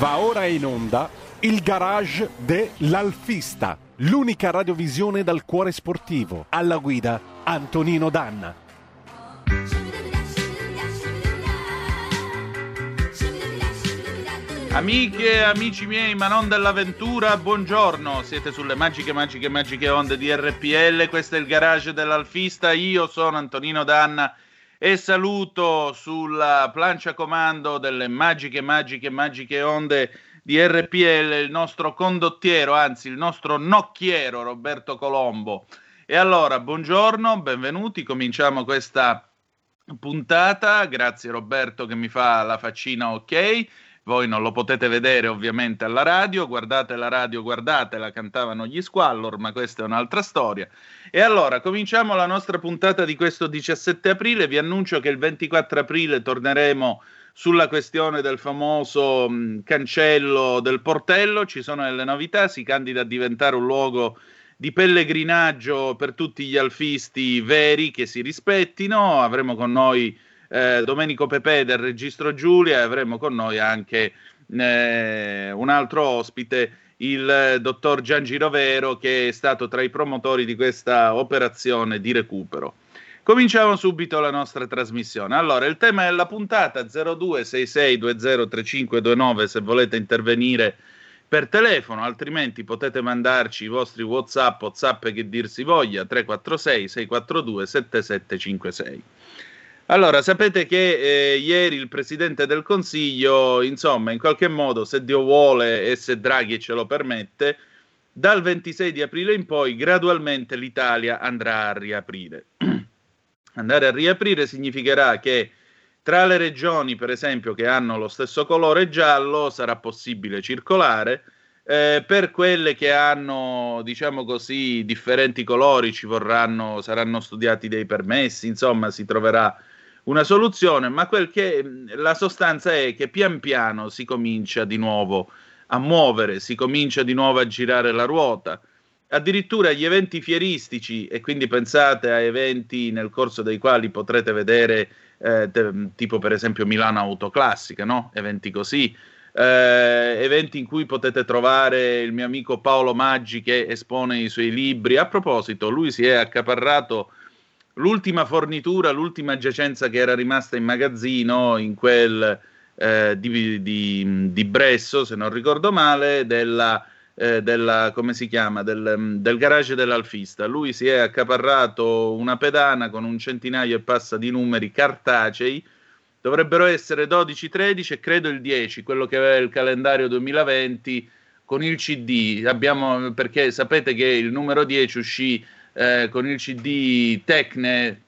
Va ora in onda il garage dell'Alfista, l'unica radiovisione dal cuore sportivo. Alla guida Antonino Danna. Amiche e amici miei, ma non dell'avventura, buongiorno. Siete sulle magiche, magiche, magiche onde di RPL. Questo è il garage dell'Alfista. Io sono Antonino Danna e saluto sulla plancia comando delle magiche, magiche, magiche onde di RPL il nostro condottiero, anzi il nostro nocchiero Roberto Colombo. E allora, buongiorno, benvenuti. Cominciamo questa puntata. Grazie Roberto che mi fa la faccina ok. Voi non lo potete vedere ovviamente alla radio, guardate la radio, guardatela, cantavano gli Squallor, ma questa è un'altra storia. E allora, cominciamo la nostra puntata di questo 17 aprile, vi annuncio che il 24 aprile torneremo sulla questione del famoso mh, cancello del portello, ci sono delle novità, si candida a diventare un luogo di pellegrinaggio per tutti gli alfisti veri che si rispettino, avremo con noi eh, Domenico Pepe del Registro Giulia e avremo con noi anche eh, un altro ospite, il dottor Gian Girovero, che è stato tra i promotori di questa operazione di recupero. Cominciamo subito la nostra trasmissione. Allora, il tema è la puntata 0266203529 se volete intervenire per telefono, altrimenti potete mandarci i vostri WhatsApp, WhatsApp che dir si voglia 346 642 7756. Allora, sapete che eh, ieri il Presidente del Consiglio, insomma, in qualche modo, se Dio vuole e se Draghi ce lo permette, dal 26 di aprile in poi gradualmente l'Italia andrà a riaprire. Andare a riaprire significherà che tra le regioni, per esempio, che hanno lo stesso colore giallo, sarà possibile circolare. Eh, per quelle che hanno, diciamo così, differenti colori, ci vorranno, saranno studiati dei permessi, insomma, si troverà una soluzione, ma quel che la sostanza è che pian piano si comincia di nuovo a muovere, si comincia di nuovo a girare la ruota. Addirittura gli eventi fieristici, e quindi pensate a eventi nel corso dei quali potrete vedere, eh, te, tipo per esempio Milano Autoclassica, no? Eventi così, eh, eventi in cui potete trovare il mio amico Paolo Maggi che espone i suoi libri. A proposito, lui si è accaparrato l'ultima fornitura, l'ultima giacenza che era rimasta in magazzino in quel eh, di, di, di, Bresso, se non ricordo male, della, eh, della come si chiama, del, del, garage dell'alfista. Lui si è accaparrato una pedana con un centinaio e passa di numeri cartacei. Dovrebbero essere 12, 13 e credo il 10, quello che aveva il calendario 2020 con il CD. Abbiamo, perché sapete che il numero 10 uscì eh, con il CD Tecne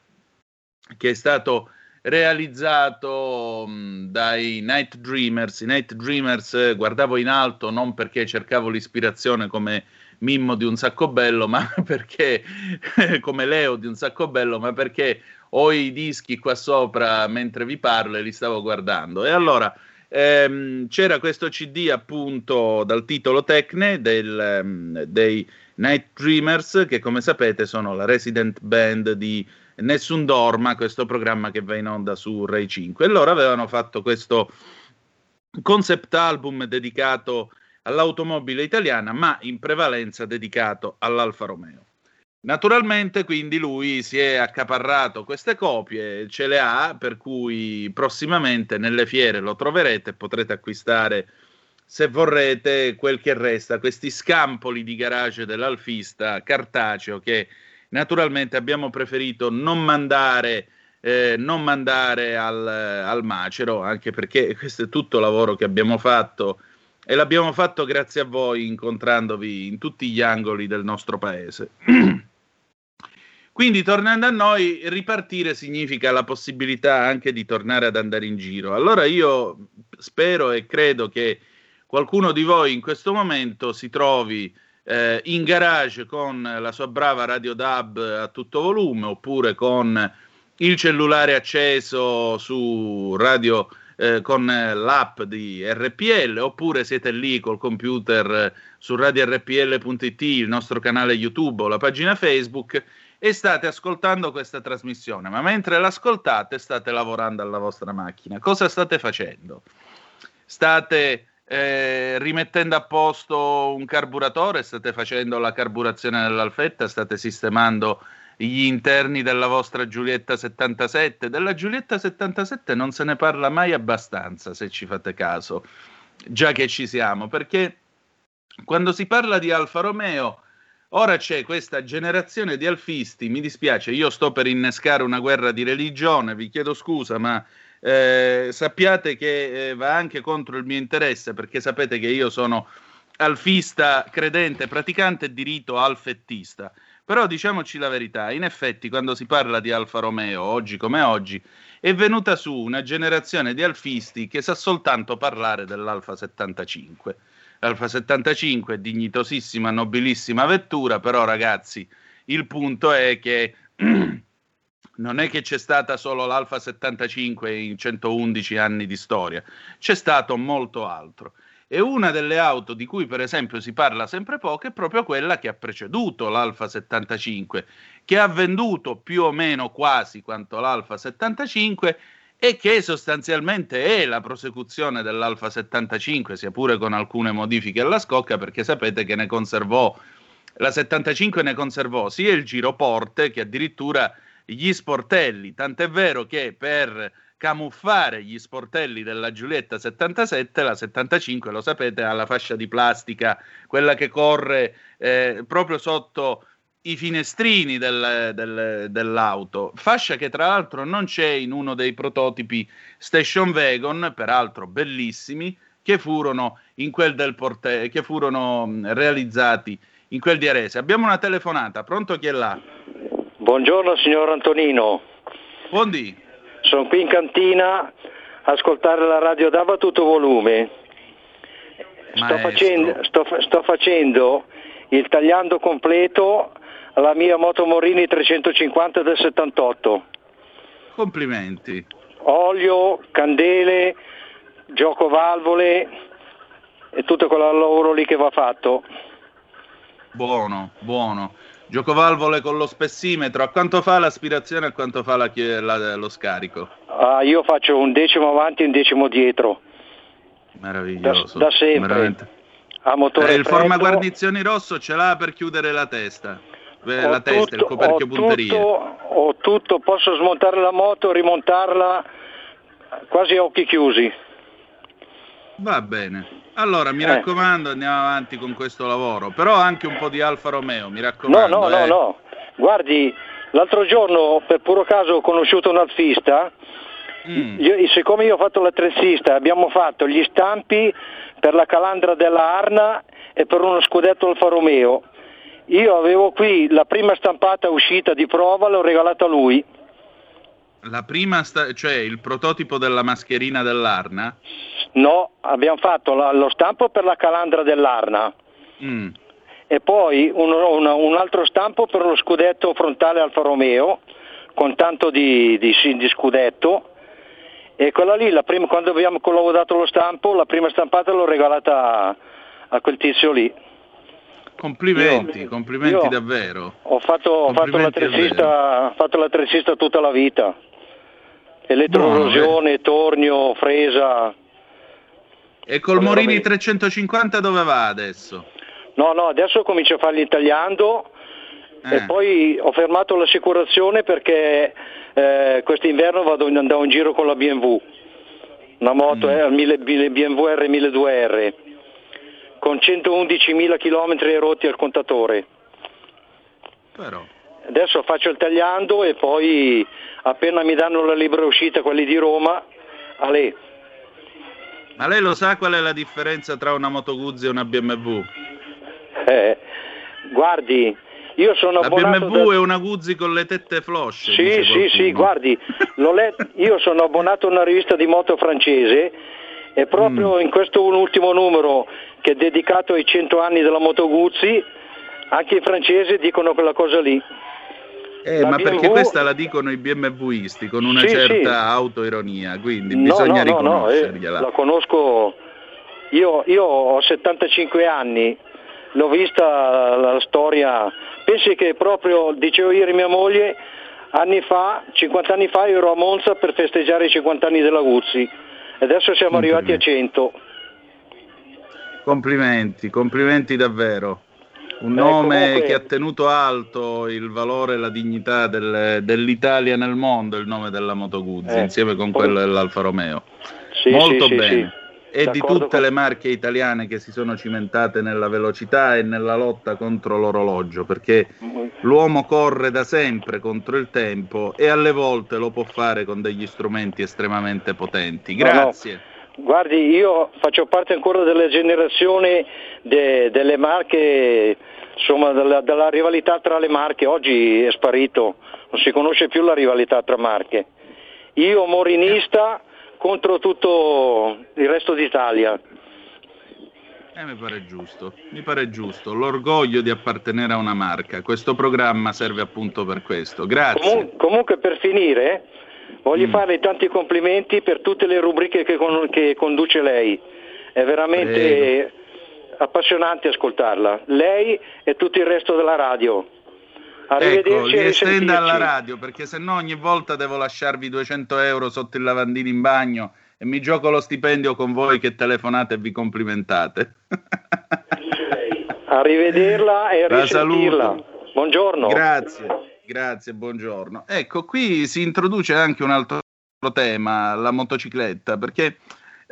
che è stato realizzato mh, dai Night Dreamers. I Night Dreamers eh, guardavo in alto non perché cercavo l'ispirazione come Mimmo di un sacco bello, ma perché come Leo di un sacco bello, ma perché ho i dischi qua sopra mentre vi parlo e li stavo guardando. E allora ehm, c'era questo CD appunto dal titolo Tecne del, um, dei Night Dreamers, che come sapete sono la resident band di Nessun Dorma, questo programma che va in onda su Rai 5. E loro avevano fatto questo concept album dedicato all'automobile italiana, ma in prevalenza dedicato all'Alfa Romeo. Naturalmente, quindi lui si è accaparrato queste copie, ce le ha, per cui prossimamente nelle fiere lo troverete e potrete acquistare se vorrete, quel che resta, questi scampoli di garage dell'alfista cartaceo che naturalmente abbiamo preferito non mandare, eh, non mandare al, al, macero, anche perché questo è tutto lavoro che abbiamo fatto e l'abbiamo fatto grazie a voi incontrandovi in tutti gli angoli del nostro paese. Quindi tornando a noi, ripartire significa la possibilità anche di tornare ad andare in giro. Allora io spero e credo che qualcuno di voi in questo momento si trovi eh, in garage con la sua brava radio DAB a tutto volume oppure con il cellulare acceso su radio eh, con l'app di RPL oppure siete lì col computer su radiorpl.it, il nostro canale YouTube o la pagina Facebook e state ascoltando questa trasmissione, ma mentre l'ascoltate state lavorando alla vostra macchina. Cosa state facendo? State eh, rimettendo a posto un carburatore, state facendo la carburazione dell'alfetta, state sistemando gli interni della vostra Giulietta 77. Della Giulietta 77 non se ne parla mai abbastanza, se ci fate caso, già che ci siamo, perché quando si parla di Alfa Romeo, ora c'è questa generazione di alfisti, mi dispiace, io sto per innescare una guerra di religione, vi chiedo scusa, ma eh, sappiate che eh, va anche contro il mio interesse perché sapete che io sono alfista credente, praticante di rito alfettista. Però diciamoci la verità, in effetti quando si parla di Alfa Romeo, oggi come oggi, è venuta su una generazione di alfisti che sa soltanto parlare dell'Alfa 75. L'Alfa 75 è dignitosissima, nobilissima vettura, però ragazzi, il punto è che non è che c'è stata solo l'Alfa 75 in 111 anni di storia, c'è stato molto altro. E una delle auto di cui per esempio si parla sempre poco è proprio quella che ha preceduto l'Alfa 75, che ha venduto più o meno quasi quanto l'Alfa 75 e che sostanzialmente è la prosecuzione dell'Alfa 75, sia pure con alcune modifiche alla scocca, perché sapete che ne conservò, la 75 ne conservò sia il giroporte che addirittura gli sportelli, tant'è vero che per camuffare gli sportelli della Giulietta 77, la 75, lo sapete, ha la fascia di plastica, quella che corre eh, proprio sotto i finestrini del, del, dell'auto, fascia che tra l'altro non c'è in uno dei prototipi station wagon, peraltro bellissimi, che furono, porte- che furono realizzati in quel di Arese. Abbiamo una telefonata, pronto chi è là? Buongiorno signor Antonino. Buondì. Sono qui in cantina a ascoltare la radio DAV a tutto volume. Sto facendo, sto, sto facendo, il tagliando completo alla mia moto Morini 350 del 78. Complimenti. Olio, candele, gioco valvole e tutto quel lavoro lì che va fatto. Buono, buono. Giocovalvole con lo spessimetro, a quanto fa l'aspirazione e a quanto fa la, la, lo scarico? Ah, io faccio un decimo avanti e un decimo dietro. Meraviglioso. Da, da sempre. Veramente. A motore eh, il formaguarnizioni rosso ce l'ha per chiudere la testa. Eh, la testa, tutto, il coperchio punteria. Tutto, ho tutto, posso smontare la moto, rimontarla quasi a occhi chiusi. Va bene. Allora, mi eh. raccomando, andiamo avanti con questo lavoro, però anche un po' di Alfa Romeo, mi raccomando. No, no, eh. no, no. Guardi, l'altro giorno per puro caso ho conosciuto un alfista, mm. io, siccome io ho fatto l'attrezzista, abbiamo fatto gli stampi per la calandra della Arna e per uno scudetto Alfa Romeo. Io avevo qui la prima stampata uscita di prova, l'ho regalata a lui. La prima, sta- cioè il prototipo della mascherina dell'Arna? No, abbiamo fatto la, lo stampo per la calandra dell'Arna mm. e poi un, un, un, altro stampo per lo scudetto frontale Alfa Romeo con tanto di, di, di scudetto e quella lì, prima, quando abbiamo collaudato lo stampo, la prima stampata l'ho regalata a, a quel tizio lì. Complimenti, io, complimenti io davvero. Ho fatto, ho fatto l'attrezzista, tutta la vita. Elettroerosione, no, tornio, fresa. E col Morini 350 dove va adesso? No, no, adesso comincio a fargli tagliando eh. e poi ho fermato l'assicurazione perché eh, quest'inverno vado in, andavo in giro con la BMW, una moto mm. eh, BMW R1200R con 111.000 km rotti al contatore. Però. Adesso faccio il tagliando e poi appena mi danno la libera uscita quelli di Roma, a lei. Ma lei lo sa qual è la differenza tra una Moto Guzzi e una BMW? Eh, guardi, io sono la abbonato... BMW da... è una Guzzi con le tette flosce. Sì, sì, sì, guardi, let... io sono abbonato a una rivista di moto francese e proprio mm. in questo ultimo numero che è dedicato ai 100 anni della Moto Guzzi, anche i francesi dicono quella cosa lì. Eh, ma BMW... perché questa la dicono i BMWisti con una sì, certa sì. autoironia, quindi no, bisogna no, riconoscergliela. No, no, eh, la conosco, io, io, ho 75 anni, l'ho vista la, la storia, pensi che proprio, dicevo ieri mia moglie, anni fa, 50 anni fa ero a Monza per festeggiare i 50 anni della Guzzi, e adesso siamo arrivati a 100. Complimenti, complimenti davvero. Un Beh, nome comunque... che ha tenuto alto il valore e la dignità del, dell'Italia nel mondo, il nome della Moto Guzzi, eh, insieme con quello dell'Alfa Romeo. Sì, Molto sì, bene. Sì, e di tutte con... le marche italiane che si sono cimentate nella velocità e nella lotta contro l'orologio, perché l'uomo corre da sempre contro il tempo e alle volte lo può fare con degli strumenti estremamente potenti. Grazie. No, no. Guardi, io faccio parte ancora della generazione de, delle marche, insomma, della, della rivalità tra le marche. Oggi è sparito, non si conosce più la rivalità tra marche. Io morinista contro tutto il resto d'Italia. Eh, mi pare giusto, mi pare giusto. L'orgoglio di appartenere a una marca. Questo programma serve appunto per questo. Grazie. Comun- comunque per finire, voglio mm. farle tanti complimenti per tutte le rubriche che, con- che conduce lei. È veramente Prego. Appassionante ascoltarla. Lei e tutto il resto della radio. Ecco, li estenda alla radio perché se no ogni volta devo lasciarvi 200 euro sotto il lavandino in bagno e mi gioco lo stipendio con voi che telefonate e vi complimentate. Arrivederla e risentirla. Buongiorno. Grazie, grazie, buongiorno. Ecco, qui si introduce anche un altro tema, la motocicletta, perché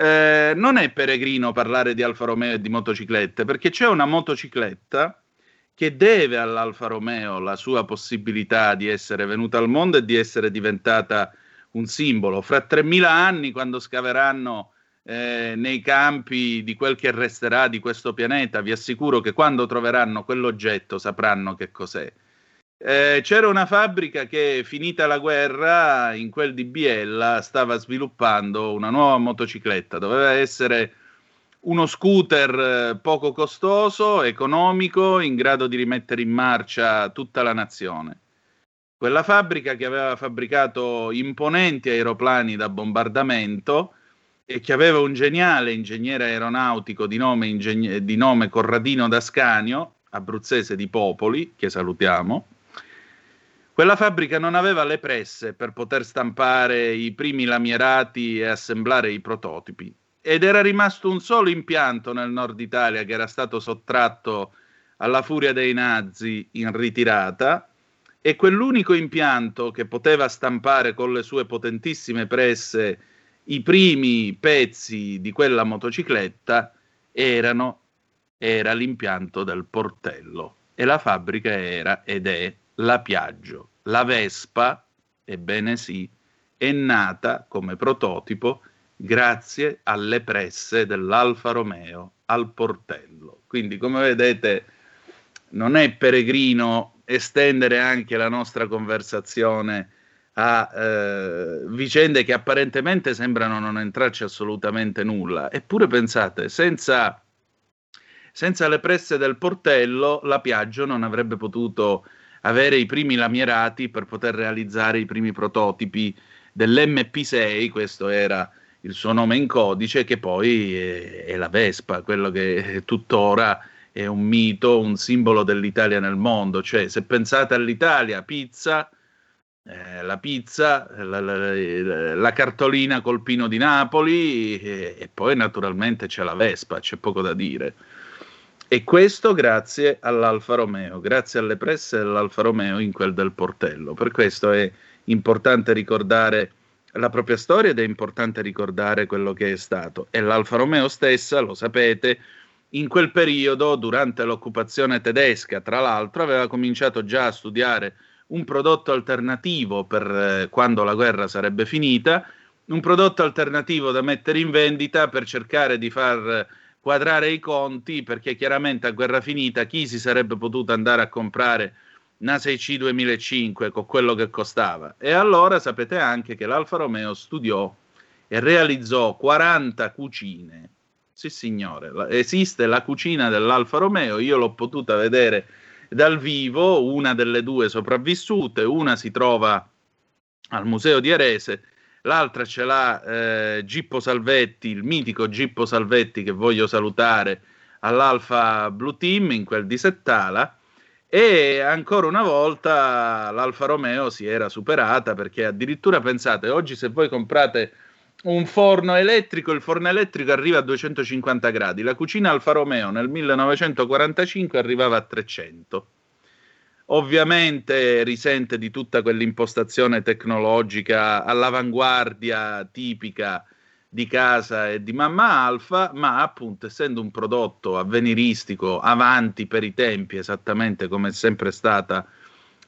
eh, non è peregrino parlare di Alfa Romeo e di motociclette, perché c'è una motocicletta che deve all'Alfa Romeo la sua possibilità di essere venuta al mondo e di essere diventata un simbolo. Fra 3.000 anni, quando scaveranno eh, nei campi di quel che resterà di questo pianeta, vi assicuro che quando troveranno quell'oggetto sapranno che cos'è. Eh, c'era una fabbrica che, finita la guerra, in quel di Biella, stava sviluppando una nuova motocicletta. Doveva essere uno scooter eh, poco costoso, economico, in grado di rimettere in marcia tutta la nazione. Quella fabbrica che aveva fabbricato imponenti aeroplani da bombardamento e che aveva un geniale ingegnere aeronautico di nome, ingegn- di nome Corradino D'Ascanio, abruzzese di Popoli, che salutiamo, quella fabbrica non aveva le presse per poter stampare i primi lamierati e assemblare i prototipi. Ed era rimasto un solo impianto nel nord Italia che era stato sottratto alla furia dei nazi in ritirata. E quell'unico impianto che poteva stampare con le sue potentissime presse i primi pezzi di quella motocicletta erano, era l'impianto del portello. E la fabbrica era ed è la Piaggio. La Vespa, ebbene sì, è nata come prototipo grazie alle presse dell'Alfa Romeo al portello. Quindi, come vedete, non è peregrino estendere anche la nostra conversazione a eh, vicende che apparentemente sembrano non entrarci assolutamente nulla. Eppure pensate, senza, senza le presse del portello, la Piaggio non avrebbe potuto avere i primi lamierati per poter realizzare i primi prototipi dell'MP6, questo era il suo nome in codice, che poi è, è la Vespa, quello che tuttora è un mito, un simbolo dell'Italia nel mondo. Cioè, se pensate all'Italia, pizza, eh, la pizza, la, la, la, cartolina col pino di Napoli e, e, poi naturalmente c'è la Vespa, c'è poco da dire. E questo grazie all'Alfa Romeo, grazie alle presse dell'Alfa Romeo in quel del portello. Per questo è importante ricordare la propria storia ed è importante ricordare quello che è stato. E l'Alfa Romeo stessa, lo sapete, in quel periodo, durante l'occupazione tedesca, tra l'altro, aveva cominciato già a studiare un prodotto alternativo per eh, quando la guerra sarebbe finita, un prodotto alternativo da mettere in vendita per cercare di far quadrare i conti, perché chiaramente a guerra finita chi si sarebbe potuto andare a comprare una 6C 2005 con quello che costava. E allora sapete anche che l'Alfa Romeo studiò e realizzò 40 cucine. Sì, signore, esiste la cucina dell'Alfa Romeo, io l'ho potuta vedere dal vivo, una delle due sopravvissute, una si trova al Museo di Arese, l'altra ce l'ha eh, Gippo Salvetti, il mitico Gippo Salvetti che voglio salutare all'Alfa Blue Team in quel di Settala e ancora una volta l'Alfa Romeo si era superata perché addirittura pensate, oggi se voi comprate un forno elettrico, il forno elettrico arriva a 250 gradi, la cucina Alfa Romeo nel 1945 arrivava a 300. Ovviamente risente di tutta quell'impostazione tecnologica all'avanguardia tipica di casa e di mamma Alfa, ma appunto essendo un prodotto avveniristico avanti per i tempi, esattamente come è sempre stata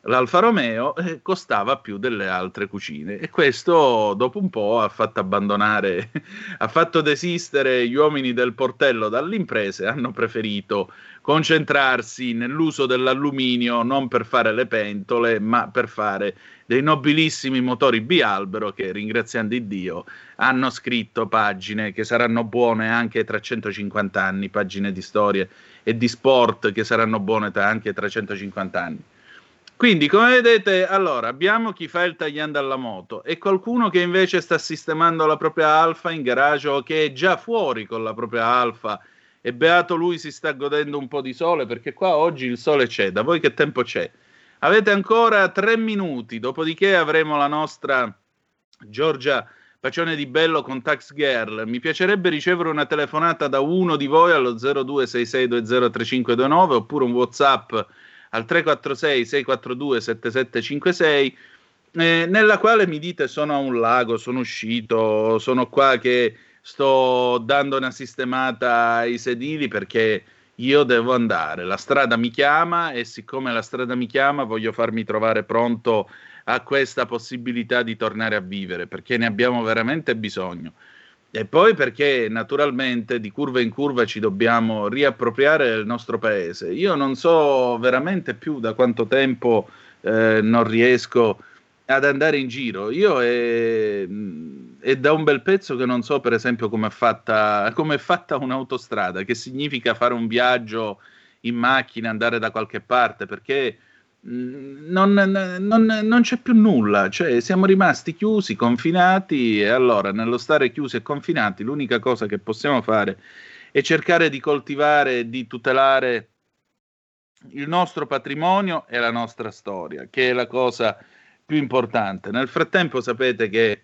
l'Alfa Romeo eh, costava più delle altre cucine e questo dopo un po' ha fatto abbandonare, ha fatto desistere gli uomini del portello dalle imprese, hanno preferito concentrarsi nell'uso dell'alluminio non per fare le pentole ma per fare dei nobilissimi motori bialbero che ringraziando Dio hanno scritto pagine che saranno buone anche tra 150 anni, pagine di storie e di sport che saranno buone anche tra 150 anni. Quindi, come vedete, allora abbiamo chi fa il tagliando alla moto e qualcuno che invece sta sistemando la propria alfa in garage o che è già fuori con la propria alfa e beato lui si sta godendo un po' di sole perché qua oggi il sole c'è. Da voi che tempo c'è? Avete ancora tre minuti, dopodiché avremo la nostra Giorgia Pacione di Bello con Tax Girl. Mi piacerebbe ricevere una telefonata da uno di voi allo 0266203529 oppure un WhatsApp al 346 642 7756 eh, nella quale mi dite sono a un lago, sono uscito, sono qua che sto dando una sistemata ai sedili perché io devo andare, la strada mi chiama e siccome la strada mi chiama voglio farmi trovare pronto a questa possibilità di tornare a vivere perché ne abbiamo veramente bisogno. E poi perché naturalmente di curva in curva ci dobbiamo riappropriare del nostro paese. Io non so veramente più da quanto tempo eh, non riesco ad andare in giro. Io è, è, da un bel pezzo che non so per esempio come è fatta, fatta un'autostrada, che significa fare un viaggio in macchina, andare da qualche parte, perché non, non, non, c'è più nulla, cioè siamo rimasti chiusi, confinati e allora nello stare chiusi e confinati l'unica cosa che possiamo fare è cercare di coltivare di tutelare il nostro patrimonio e la nostra storia, che è la cosa più importante. Nel frattempo sapete che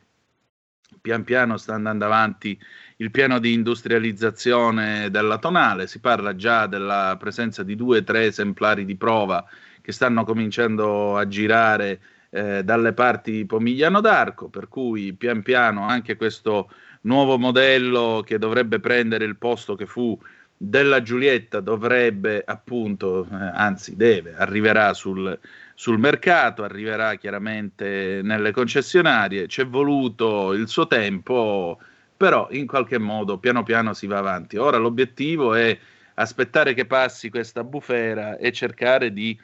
pian piano sta andando avanti il piano di industrializzazione della tonale, si parla già della presenza di due o tre esemplari di prova che stanno cominciando a girare eh, dalle parti di Pomigliano d'Arco, per cui pian piano anche questo nuovo modello che dovrebbe prendere il posto che fu della Giulietta dovrebbe appunto, eh, anzi deve, arriverà sul, sul mercato, arriverà chiaramente nelle concessionarie, c'è voluto il suo tempo, però in qualche modo piano piano si va avanti. Ora l'obiettivo è aspettare che passi questa bufera e cercare di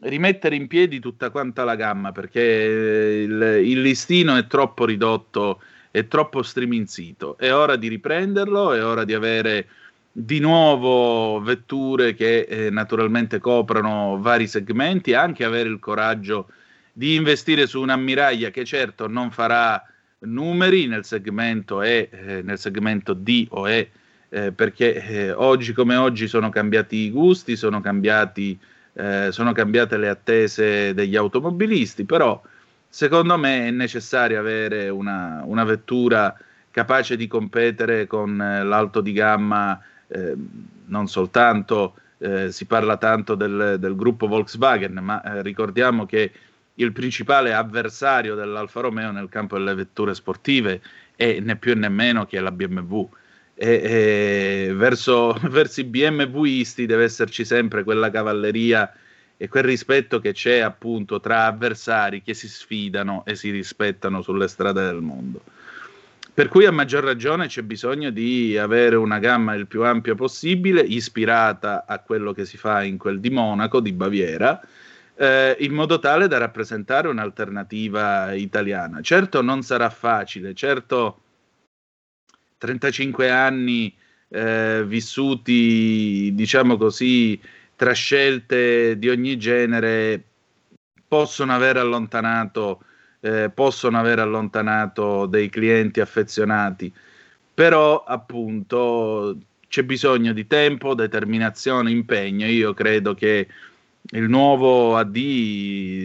rimettere in piedi tutta quanta la gamma perché il, il listino è troppo ridotto, è troppo striminzito. È ora di riprenderlo, è ora di avere di nuovo vetture che eh, naturalmente coprono vari segmenti, anche avere il coraggio di investire su un'ammiraglia che certo non farà numeri nel segmento E, eh, nel segmento D o E, eh, perché eh, oggi come oggi sono cambiati i gusti, sono cambiati eh, sono cambiate le attese degli automobilisti, però secondo me è necessario avere una, una vettura capace di competere con eh, l'alto di gamma, eh, non soltanto eh, si parla tanto del, del gruppo Volkswagen, ma eh, ricordiamo che il principale avversario dell'Alfa Romeo nel campo delle vetture sportive è né più né meno che la BMW e, e verso, verso i BMWisti deve esserci sempre quella cavalleria e quel rispetto che c'è appunto tra avversari che si sfidano e si rispettano sulle strade del mondo. Per cui a maggior ragione c'è bisogno di avere una gamma il più ampia possibile, ispirata a quello che si fa in quel di Monaco, di Baviera, eh, in modo tale da rappresentare un'alternativa italiana. Certo non sarà facile, certo 35 anni eh, vissuti, diciamo così, tra scelte di ogni genere, possono aver allontanato, eh, possono aver allontanato dei clienti affezionati, però appunto c'è bisogno di tempo, determinazione, impegno. Io credo che il nuovo AD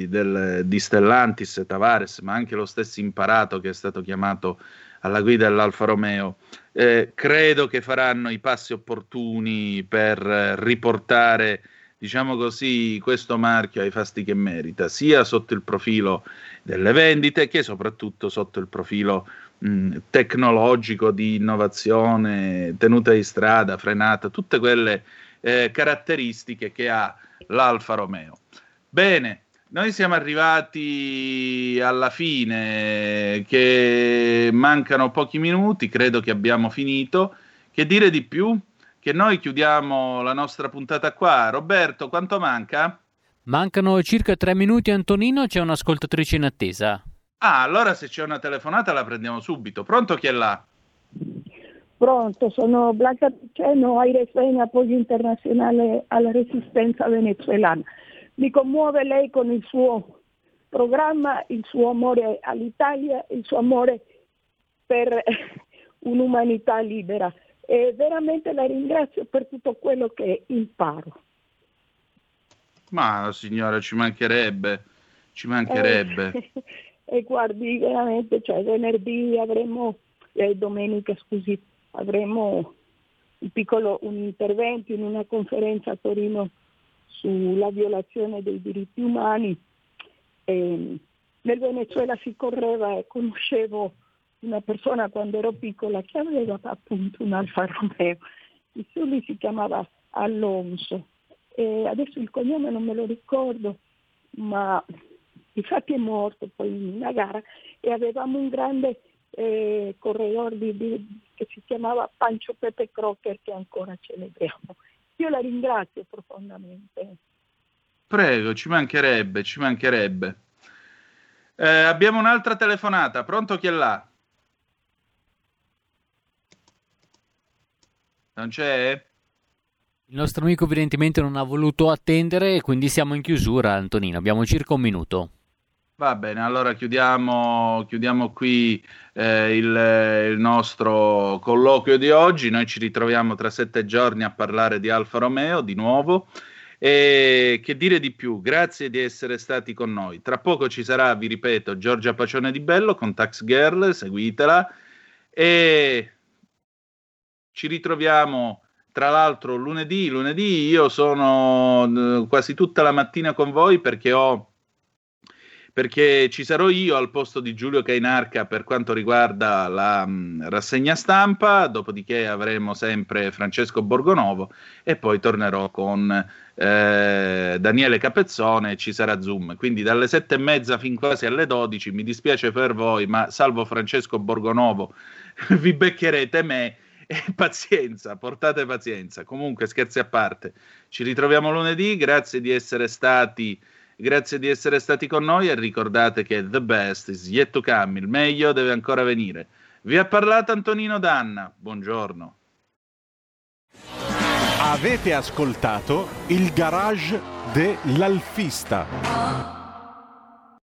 del, di Stellantis, Tavares, ma anche lo stesso imparato che è stato chiamato alla guida dell'Alfa Romeo. Eh, credo che faranno i passi opportuni per riportare, diciamo così, questo marchio ai fasti che merita, sia sotto il profilo delle vendite che soprattutto sotto il profilo mh, tecnologico di innovazione, tenuta di strada, frenata, tutte quelle eh, caratteristiche che ha l'Alfa Romeo. Bene, noi siamo arrivati alla fine, che mancano pochi minuti, credo che abbiamo finito. Che dire di più? Che noi chiudiamo la nostra puntata qua. Roberto, quanto manca? Mancano circa tre minuti, Antonino, c'è un'ascoltatrice in attesa. Ah, allora se c'è una telefonata la prendiamo subito. Pronto chi è là? Pronto, sono Blanca Piceno, Aires appoggio internazionale alla resistenza venezuelana. Mi commuove lei con il suo programma, il suo amore all'Italia, il suo amore per un'umanità libera e veramente la ringrazio per tutto quello che imparo. Ma signora, ci mancherebbe, ci mancherebbe. Eh, e guardi, veramente, cioè venerdì avremo, eh, domenica scusi, avremo un piccolo un intervento in una conferenza a Torino sulla violazione dei diritti umani. E nel Venezuela si correva e conoscevo una persona quando ero piccola che aveva appunto un Alfa Romeo, il suo lui si chiamava Alonso e adesso il cognome non me lo ricordo, ma infatti è morto poi in una gara e avevamo un grande eh, corredor di, di, che si chiamava Pancio Pepe Crocker che ancora celebriamo. Io la ringrazio profondamente. Prego, ci mancherebbe, ci mancherebbe. Eh, abbiamo un'altra telefonata, pronto chi è là? Non c'è? Il nostro amico evidentemente non ha voluto attendere, quindi siamo in chiusura, Antonino. Abbiamo circa un minuto. Va bene, allora chiudiamo, chiudiamo qui eh, il, il, nostro colloquio di oggi. Noi ci ritroviamo tra sette giorni a parlare di Alfa Romeo di nuovo. E che dire di più? Grazie di essere stati con noi. Tra poco ci sarà, vi ripeto, Giorgia Pacione di Bello con Tax Girl, seguitela. E ci ritroviamo tra l'altro lunedì. Lunedì io sono eh, quasi tutta la mattina con voi perché ho perché ci sarò io al posto di Giulio Cainarca per quanto riguarda la mh, mm, rassegna stampa, dopodiché avremo sempre Francesco Borgonovo e poi tornerò con eh, Daniele Capezzone e ci sarà Zoom. Quindi dalle sette e mezza fin quasi alle 12, mi dispiace per voi, ma salvo Francesco Borgonovo, vi beccherete me. E pazienza, portate pazienza. Comunque, scherzi a parte, ci ritroviamo lunedì. Grazie di essere stati Grazie di essere stati con noi e ricordate che the best is yet to come, il meglio deve ancora venire. Vi ha parlato Antonino Danna, buongiorno. Avete ascoltato il garage dell'alfista.